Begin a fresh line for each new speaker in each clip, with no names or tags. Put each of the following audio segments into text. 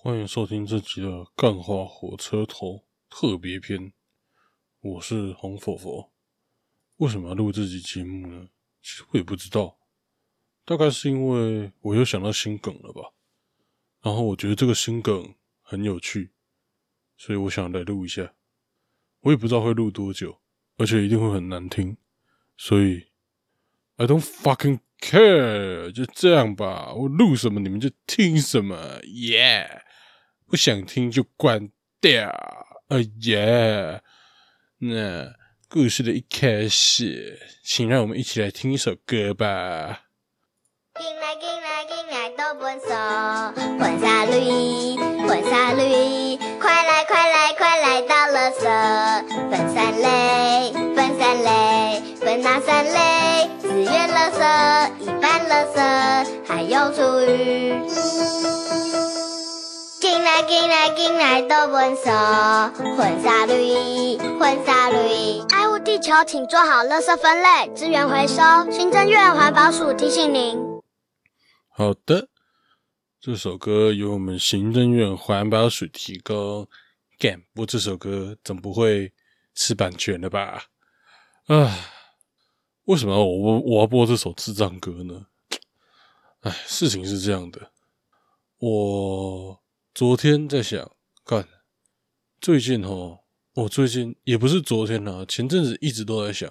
欢迎收听这集的《干话火车头》特别篇。我是红佛佛。为什么要录这集节目呢？其实我也不知道，大概是因为我又想到新梗了吧。然后我觉得这个新梗很有趣，所以我想来录一下。我也不知道会录多久，而且一定会很难听，所以 I don't fucking care，就这样吧。我录什么你们就听什么，Yeah。不想听就关掉，哎呀！那故事的一开始，请让我们一起来听一首歌吧。
进来进来进来都分手，混沙绿，混沙绿，快来快来快来到了色，分三类，分三类，分哪三类？自愿垃圾，一般垃圾，还有厨余。来进来进来都分手，混沙绿，混沙绿。
爱护地球，请做好垃圾分类，资源回收。行政院环保署提醒您。
好的，这首歌由我们行政院环保署提供。干，播这首歌总不会是版权的吧？啊，为什么我我我要播这首智障歌呢？哎，事情是这样的，我。昨天在想，看最近哦，我最近也不是昨天啦，前阵子一直都在想。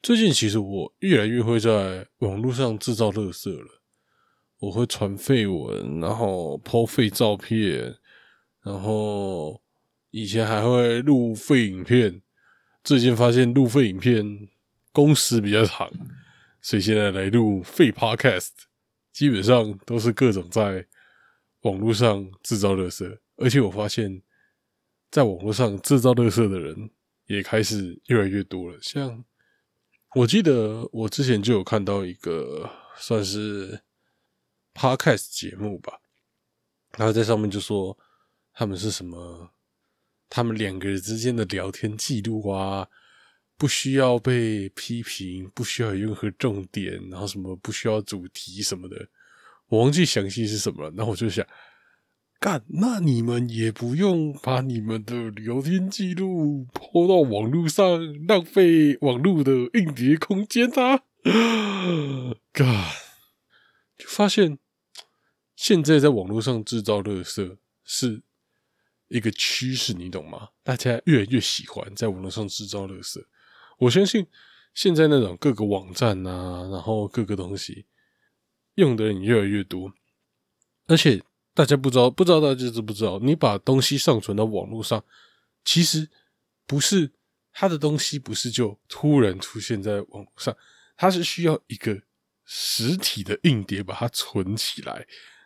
最近其实我越来越会在网络上制造垃圾了。我会传废文，然后抛废照片，然后以前还会录废影片。最近发现录废影片工时比较长，所以现在来录废 Podcast，基本上都是各种在。网络上制造垃圾，而且我发现，在网络上制造垃圾的人也开始越来越多了。像我记得我之前就有看到一个算是 podcast 节目吧，然后在上面就说他们是什么，他们两个人之间的聊天记录啊，不需要被批评，不需要有任何重点，然后什么不需要主题什么的。我忘记详细是什么了，那我就想，干，那你们也不用把你们的聊天记录抛到网络上，浪费网络的硬碟空间啊！干，就发现现在在网络上制造垃圾是一个趋势，你懂吗？大家越来越喜欢在网络上制造垃圾。我相信现在那种各个网站啊，然后各个东西。用的人越来越多，而且大家不知道，不知道大家知不知道？你把东西上传到网络上，其实不是他的东西，不是就突然出现在网络上，它是需要一个实体的硬碟把它存起来，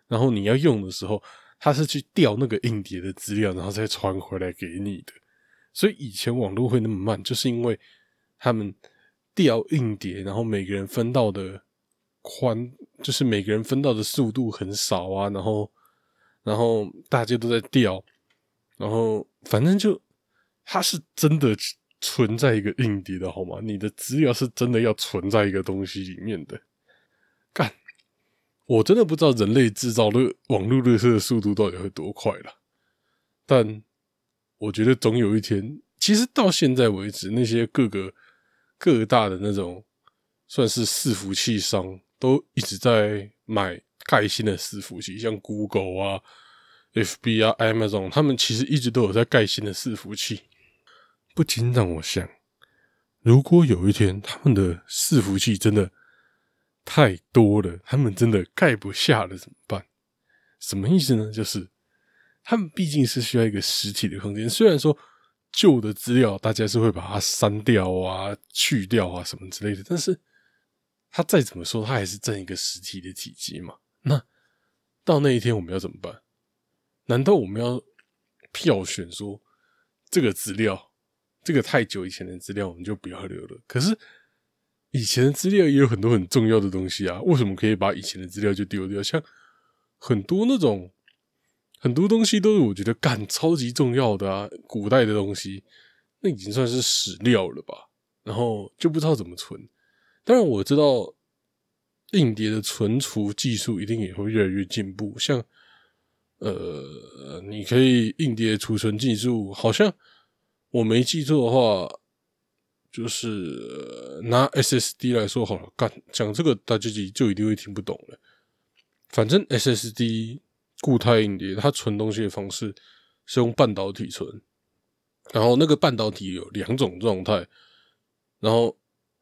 然后你要用的时候，它是去调那个硬碟的资料，然后再传回来给你的。所以以前网络会那么慢，就是因为他们调硬碟，然后每个人分到的。宽就是每个人分到的速度很少啊，然后，然后大家都在掉，然后反正就它是真的存在一个硬碟的好吗？你的资料是真的要存在一个东西里面的。干，我真的不知道人类制造的网络热色的速度到底会多快了，但我觉得总有一天，其实到现在为止，那些各个各大的那种算是伺服器商。都一直在买盖新的伺服器，像 Google 啊、FB 啊、Amazon，他们其实一直都有在盖新的伺服器。不禁让我想，如果有一天他们的伺服器真的太多了，他们真的盖不下了怎么办？什么意思呢？就是他们毕竟是需要一个实体的空间，虽然说旧的资料大家是会把它删掉啊、去掉啊什么之类的，但是。它再怎么说，它还是占一个实体的体积嘛。那到那一天我们要怎么办？难道我们要票选说这个资料，这个太久以前的资料我们就不要留了？可是以前的资料也有很多很重要的东西啊，为什么可以把以前的资料就丢掉？像很多那种很多东西都是我觉得干超级重要的啊，古代的东西那已经算是史料了吧？然后就不知道怎么存。当然我知道，硬碟的存储技术一定也会越来越进步。像，呃，你可以硬碟储存技术，好像我没记错的话，就是拿 SSD 来说好了。干讲这个，大家就就一定会听不懂了。反正 SSD 固态硬碟，它存东西的方式是用半导体存，然后那个半导体有两种状态，然后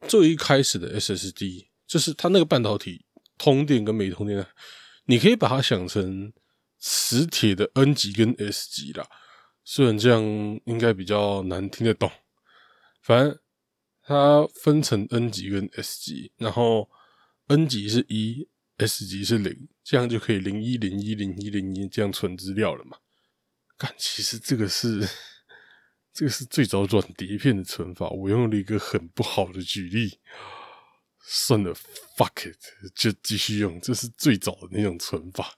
最一开始的 SSD 就是它那个半导体通电跟没通电，你可以把它想成磁铁的 N 级跟 S 级啦。虽然这样应该比较难听得懂，反正它分成 N 级跟 S 级，然后 N 级是一，S 级是零，这样就可以零一零一零一零一这样存资料了嘛。但，其实这个是这个是最早软碟片的存法，我用了一个很不好的举例，算了，fuck it，就继续用，这是最早的那种存法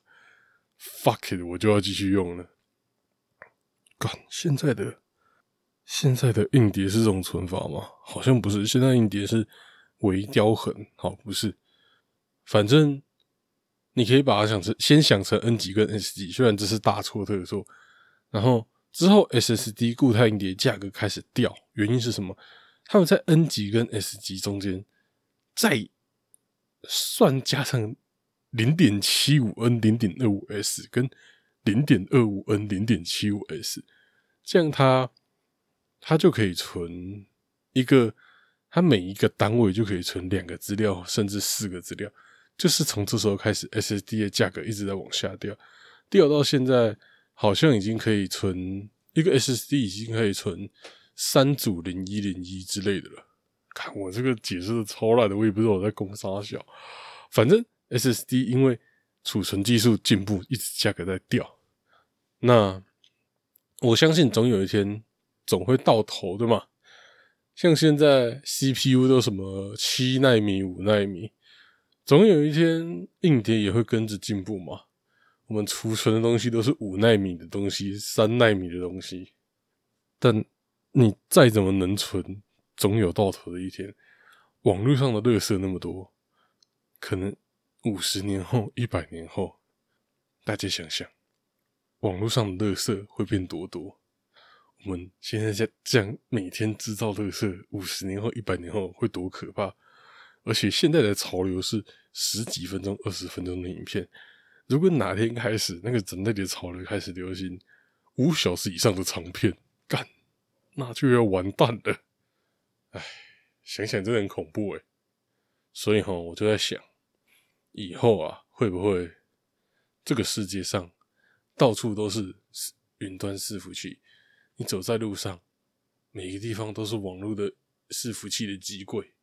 ，fuck it，我就要继续用了。干，现在的现在的硬碟是这种存法吗？好像不是，现在硬碟是微雕痕，好不是，反正你可以把它想成先想成 N 级跟 S 级，虽然这是大错特错。然后之后 SSD 固态硬碟价格开始掉，原因是什么？他们在 N 级跟 S 级中间再算加上零点七五 N、零点二五 S 跟零点二五 N、零点七五 S，这样它它就可以存一个，它每一个单位就可以存两个资料，甚至四个资料。就是从这时候开始，SSD 的价格一直在往下掉，掉到现在。好像已经可以存一个 SSD，已经可以存三组零一零一之类的了。看我这个解释的超烂的，我也不知道我在攻啥小。反正 SSD 因为储存技术进步，一直价格在掉。那我相信总有一天总会到头的嘛。像现在 CPU 都什么七纳米、五纳米，总有一天硬碟也会跟着进步嘛。我们储存的东西都是五纳米的东西，三纳米的东西，但你再怎么能存，总有到头的一天。网络上的垃圾那么多，可能五十年后、一百年后，大家想想，网络上的垃圾会变多多？我们现在在这样每天制造垃圾，五十年后、一百年后会多可怕？而且现在的潮流是十几分钟、二十分钟的影片。如果哪天开始，那个人类的潮流开始流行五小时以上的长片，干，那就要完蛋了。哎，想想真的很恐怖哎。所以哈，我就在想，以后啊，会不会这个世界上到处都是云端伺服器？你走在路上，每个地方都是网络的伺服器的机柜，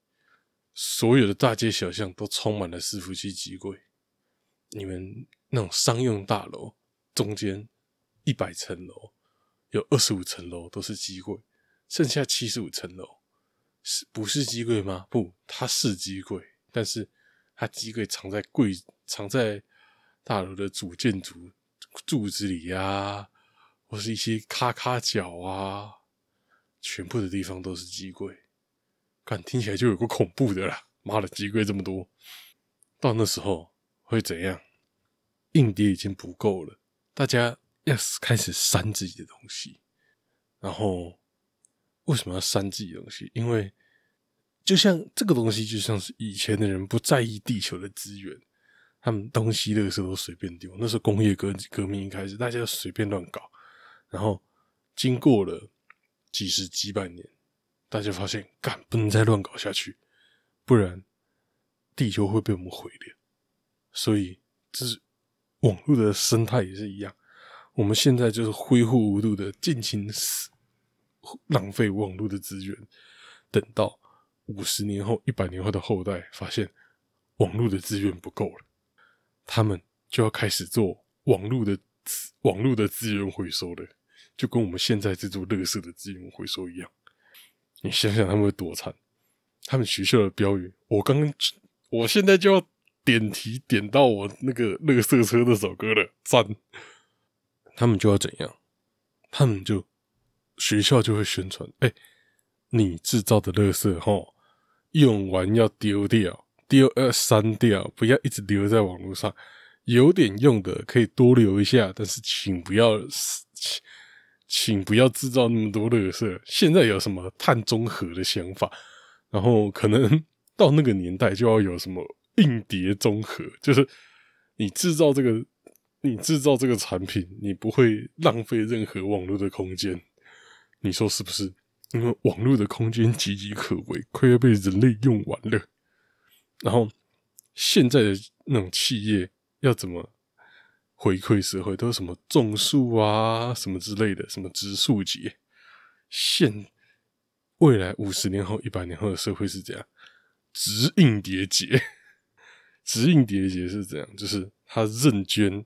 所有的大街小巷都充满了伺服器机柜。你们那种商用大楼中间一百层楼，有二十五层楼都是机柜，剩下七十五层楼是不是机柜吗？不，它是机柜，但是它机柜藏在柜，藏在大楼的主建筑柱子里呀，或是一些咔咔角啊，全部的地方都是机柜，看听起来就有个恐怖的啦！妈的，机柜这么多，到那时候。会怎样？硬碟已经不够了，大家要开始删自己的东西。然后为什么要删自己的东西？因为就像这个东西，就像是以前的人不在意地球的资源，他们东西那个时候都随便丢。那时候工业革革命一开始，大家随便乱搞。然后经过了几十几百年，大家发现，干不能再乱搞下去，不然地球会被我们毁掉。所以，这是网络的生态也是一样。我们现在就是挥霍无度的尽情浪费网络的资源，等到五十年后、一百年后的后代发现网络的资源不够了，他们就要开始做网络的网络的资源回收了，就跟我们现在在做乐色的资源回收一样。你想想他们会多惨？他们学校的标语，我刚刚，我现在就要。点题点到我那个乐色车那首歌了，赞！他们就要怎样？他们就学校就会宣传：哎，你制造的乐色哈，用完要丢掉，丢要删掉，不要一直留在网络上。有点用的可以多留一下，但是请不要请请不要制造那么多垃圾。现在有什么碳中和的想法，然后可能到那个年代就要有什么硬碟综合，就是你制造这个你制造这个产品，你不会浪费任何网络的空间，你说是不是？因为网络的空间岌岌可危，快要被人类用完了。然后现在的那种企业要怎么回馈社会，都是什么种树啊，什么之类的，什么植树节。现未来五十年后、一百年后的社会是这样，植硬碟节，植硬碟节是这样，就是他认捐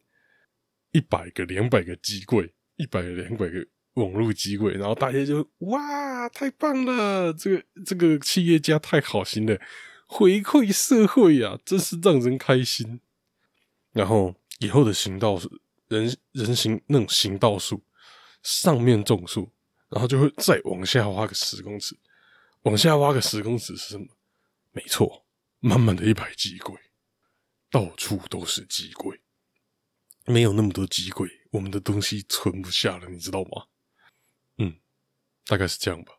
一百个、两百个机柜，一百个、两百个。网络机柜，然后大家就哇，太棒了！这个这个企业家太好心了，回馈社会呀，真是让人开心。然后以后的行道树，人人行那种行道树，上面种树，然后就会再往下挖个十公尺，往下挖个十公尺是什么？没错，满满的一排机柜，到处都是机柜。没有那么多机柜，我们的东西存不下了，你知道吗？嗯，大概是这样吧。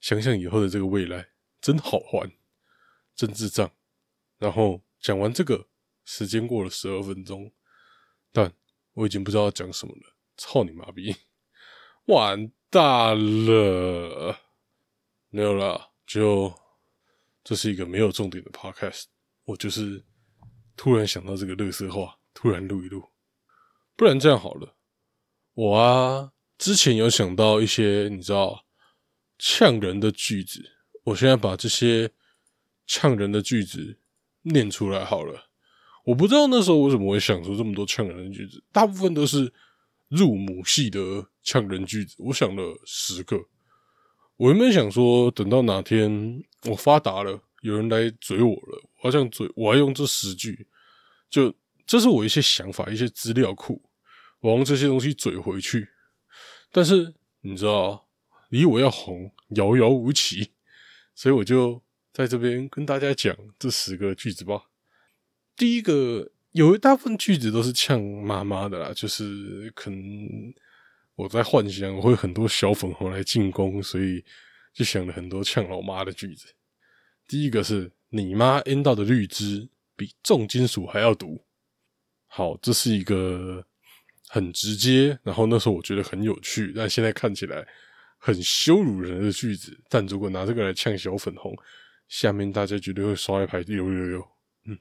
想想以后的这个未来，真好玩，真智障。然后讲完这个，时间过了十二分钟，但我已经不知道讲什么了。操你妈逼，完蛋了！没有了，就这是一个没有重点的 podcast。我就是突然想到这个乐色话，突然录一录。不然这样好了，我啊。之前有想到一些你知道呛人的句子，我现在把这些呛人的句子念出来好了。我不知道那时候为什么会想出这么多呛人的句子，大部分都是入母系的呛人句子。我想了十个，我原本想说等到哪天我发达了，有人来嘴我了，我要这样嘴，我要用这十句，就这是我一些想法，一些资料库，我用这些东西嘴回去。但是你知道，离我要红遥遥无期，所以我就在这边跟大家讲这十个句子吧。第一个，有一大部分句子都是呛妈妈的啦，就是可能我在幻想我会很多小粉红来进攻，所以就想了很多呛老妈的句子。第一个是你妈腌到的绿汁比重金属还要毒。好，这是一个。很直接，然后那时候我觉得很有趣，但现在看起来很羞辱人的句子。但如果拿这个来呛小粉红，下面大家绝对会刷一排六六六。嗯，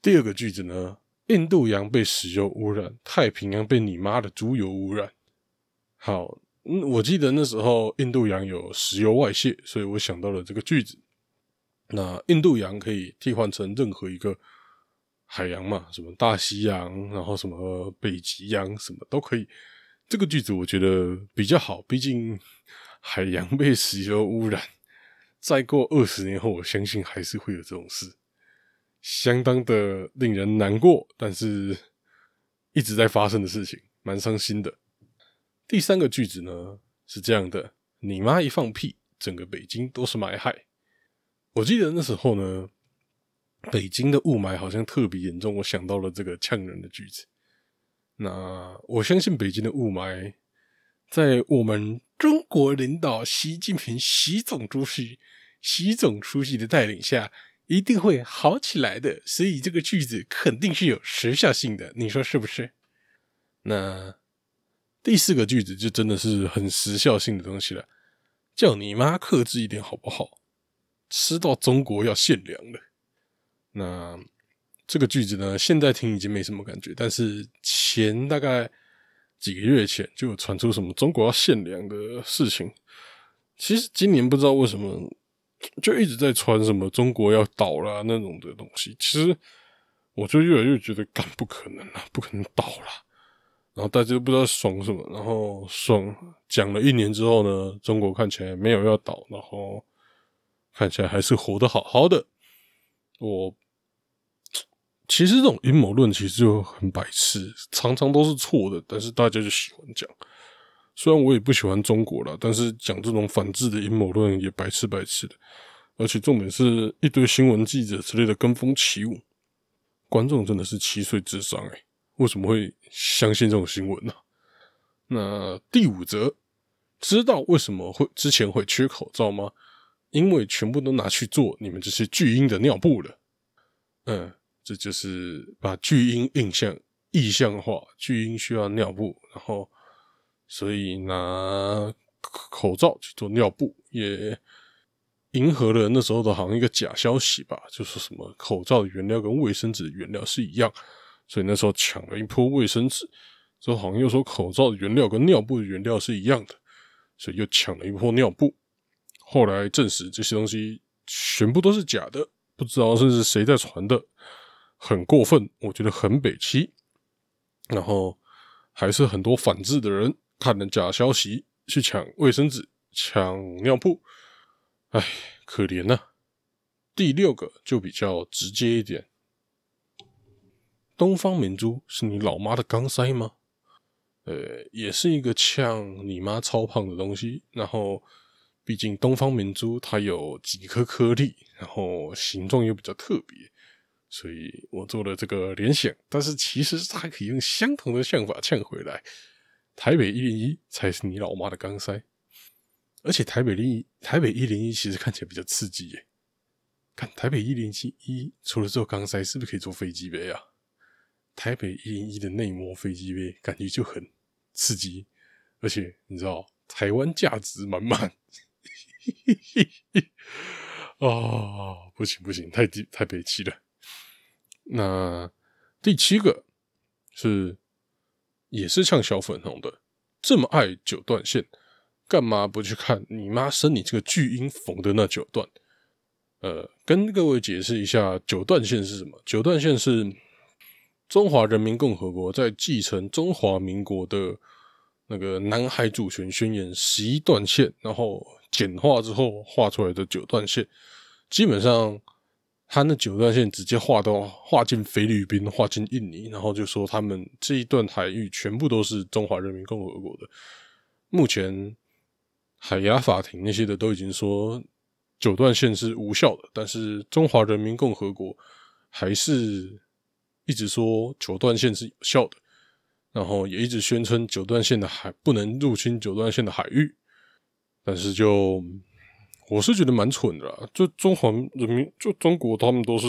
第二个句子呢，印度洋被石油污染，太平洋被你妈的猪油污染。好，嗯，我记得那时候印度洋有石油外泄，所以我想到了这个句子。那印度洋可以替换成任何一个。海洋嘛，什么大西洋，然后什么北极洋，什么都可以。这个句子我觉得比较好，毕竟海洋被石油污染，再过二十年后，我相信还是会有这种事，相当的令人难过，但是一直在发生的事情，蛮伤心的。第三个句子呢是这样的：你妈一放屁，整个北京都是霾害。我记得那时候呢。北京的雾霾好像特别严重，我想到了这个呛人的句子。那我相信北京的雾霾，在我们中国领导习近平习总主席、习总书记的带领下，一定会好起来的。所以这个句子肯定是有时效性的，你说是不是？那第四个句子就真的是很时效性的东西了，叫你妈克制一点好不好？吃到中国要限粮了。那这个句子呢，现在听已经没什么感觉，但是前大概几个月前就有传出什么中国要限粮的事情。其实今年不知道为什么就一直在传什么中国要倒了那种的东西。其实我就越来越觉得，干不可能了，不可能倒了。然后大家都不知道爽什么，然后爽讲了一年之后呢，中国看起来没有要倒，然后看起来还是活得好好的。我。其实这种阴谋论其实就很白痴，常常都是错的，但是大家就喜欢讲。虽然我也不喜欢中国了，但是讲这种反制的阴谋论也白痴白痴的。而且重点是一堆新闻记者之类的跟风起舞。观众真的是七岁智商哎，为什么会相信这种新闻呢？那第五则，知道为什么会之前会缺口罩吗？因为全部都拿去做你们这些巨婴的尿布了。嗯，这就是把巨婴印象意象化，巨婴需要尿布，然后所以拿口罩去做尿布，也迎合了那时候的好像一个假消息吧，就是什么口罩的原料跟卫生纸的原料是一样，所以那时候抢了一波卫生纸。之后好像又说口罩的原料跟尿布的原料是一样的，所以又抢了一波尿布。后来证实这些东西全部都是假的，不知道是谁在传的，很过分，我觉得很北欺。然后还是很多反制的人看了假消息去抢卫生纸、抢尿布，哎，可怜呐。第六个就比较直接一点，东方明珠是你老妈的钢塞吗？呃，也是一个呛你妈超胖的东西，然后毕竟东方明珠它有几颗颗粒，然后形状又比较特别，所以我做了这个联想。但是其实它可以用相同的想法呛回来，台北一零一才是你老妈的钢塞，而且台北一台北一零一其实看起来比较刺激耶。看台北一零一除了做钢塞，是不是可以做飞机杯啊？台北一零一的内膜飞机杯感觉就很刺激，而且你知道台湾价值满满啊！不行不行，太低太悲戚了。那第七个是也是像小粉红的，这么爱九段线，干嘛不去看你妈生你这个巨婴缝的那九段？呃，跟各位解释一下九段线是什么？九段线是。中华人民共和国在继承中华民国的那个南海主权宣言十一段线，然后简化之后画出来的九段线，基本上他那九段线直接画到画进菲律宾，画进印尼，然后就说他们这一段海域全部都是中华人民共和国的。目前海牙法庭那些的都已经说九段线是无效的，但是中华人民共和国还是。一直说九段线是有效的，然后也一直宣称九段线的海不能入侵九段线的海域，但是就我是觉得蛮蠢的啦。就中华人民，就中国，他们都是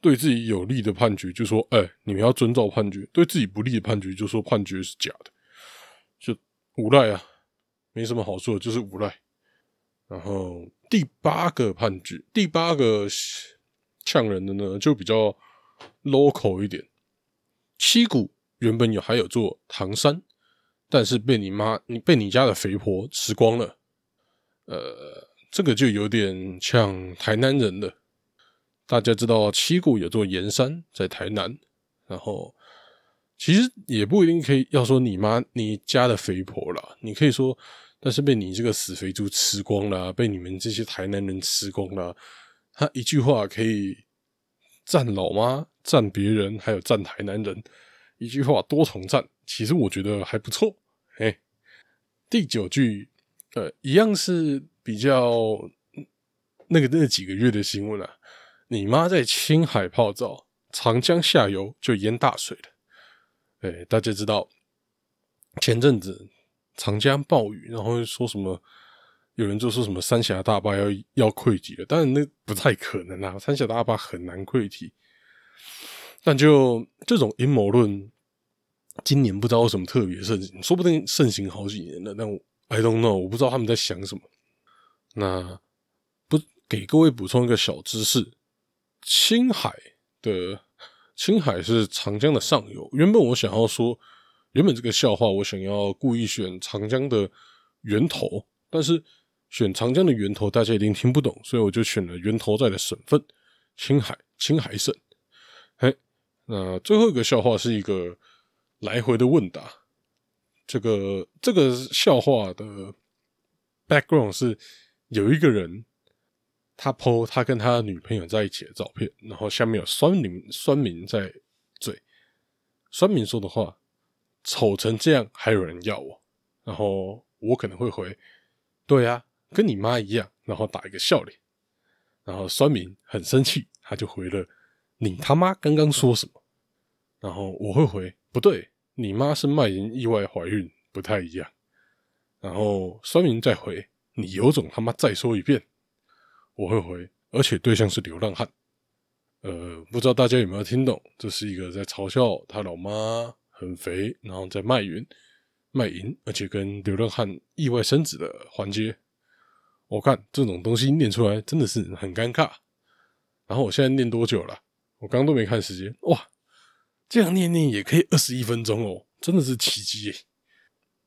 对自己有利的判决就说，哎，你们要遵照判决；对自己不利的判决就说判决是假的，就无赖啊，没什么好说，就是无赖。然后第八个判决，第八个呛人的呢，就比较。local 一点，七股原本有还有座唐山，但是被你妈你被你家的肥婆吃光了。呃，这个就有点像台南人了。大家知道七股有座盐山在台南，然后其实也不一定可以要说你妈你家的肥婆啦，你可以说，但是被你这个死肥猪吃光了，被你们这些台南人吃光了。他一句话可以赞老妈。赞别人，还有赞台南人，一句话多重赞，其实我觉得还不错。第九句，呃，一样是比较那个那几个月的新闻啊。你妈在青海泡澡，长江下游就淹大水了。哎，大家知道前阵子长江暴雨，然后说什么？有人就说什么三峡大坝要要溃堤了，但是那不太可能啊，三峡大坝很难溃堤。但就这种阴谋论，今年不知道为什么特别盛行，说不定盛行好几年了。但我 I don't know，我不知道他们在想什么。那不给各位补充一个小知识：青海的青海是长江的上游。原本我想要说，原本这个笑话我想要故意选长江的源头，但是选长江的源头大家一定听不懂，所以我就选了源头在的省份——青海，青海省。嘿。那最后一个笑话是一个来回的问答。这个这个笑话的 background 是有一个人他 po 他跟他女朋友在一起的照片，然后下面有酸民酸民在嘴，酸民说的话丑成这样还有人要我，然后我可能会回对啊，跟你妈一样，然后打一个笑脸，然后酸民很生气，他就回了。你他妈刚刚说什么？然后我会回不对，你妈是卖淫意外怀孕，不太一样。然后酸民再回你有种他妈再说一遍，我会回，而且对象是流浪汉。呃，不知道大家有没有听懂？这是一个在嘲笑他老妈很肥，然后在卖淫、卖淫，而且跟流浪汉意外生子的环节。我看这种东西念出来真的是很尴尬。然后我现在念多久了？我刚刚都没看时间。哇，这样念念也可以二十一分钟哦，真的是奇迹耶！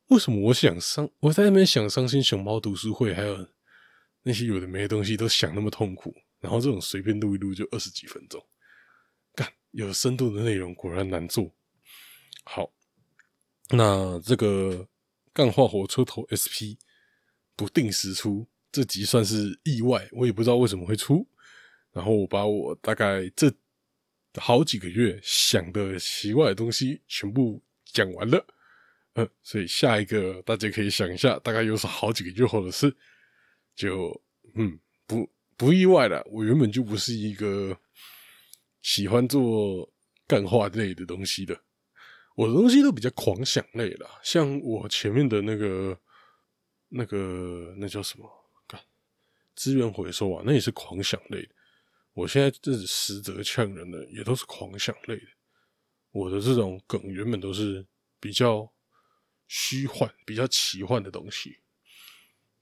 为什么我想伤？我在那边想伤心熊猫读书会，还有那些有的没的东西，都想那么痛苦。然后这种随便录一录就二十几分钟，干有深度的内容果然难做。好，那这个干化火车头 SP 不定时出，这集算是意外，我也不知道为什么会出。然后我把我大概这好几个月想的奇怪的东西全部讲完了，嗯，所以下一个大家可以想一下，大概又是好几个月后的事，就嗯不。不意外了，我原本就不是一个喜欢做干话类的东西的，我的东西都比较狂想类了，像我前面的那个、那个、那叫什么？干资源回收啊，那也是狂想类的。我现在这实则呛人的，也都是狂想类的。我的这种梗原本都是比较虚幻、比较奇幻的东西。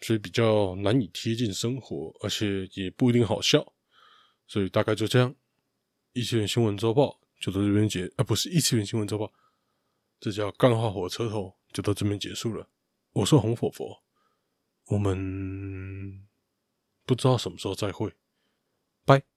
所以比较难以贴近生活，而且也不一定好笑，所以大概就这样。一次元新闻周报就到这边结，啊，不是一次元新闻周报，这叫干化火车头，就到这边结束了。我是红火佛，我们不知道什么时候再会，拜。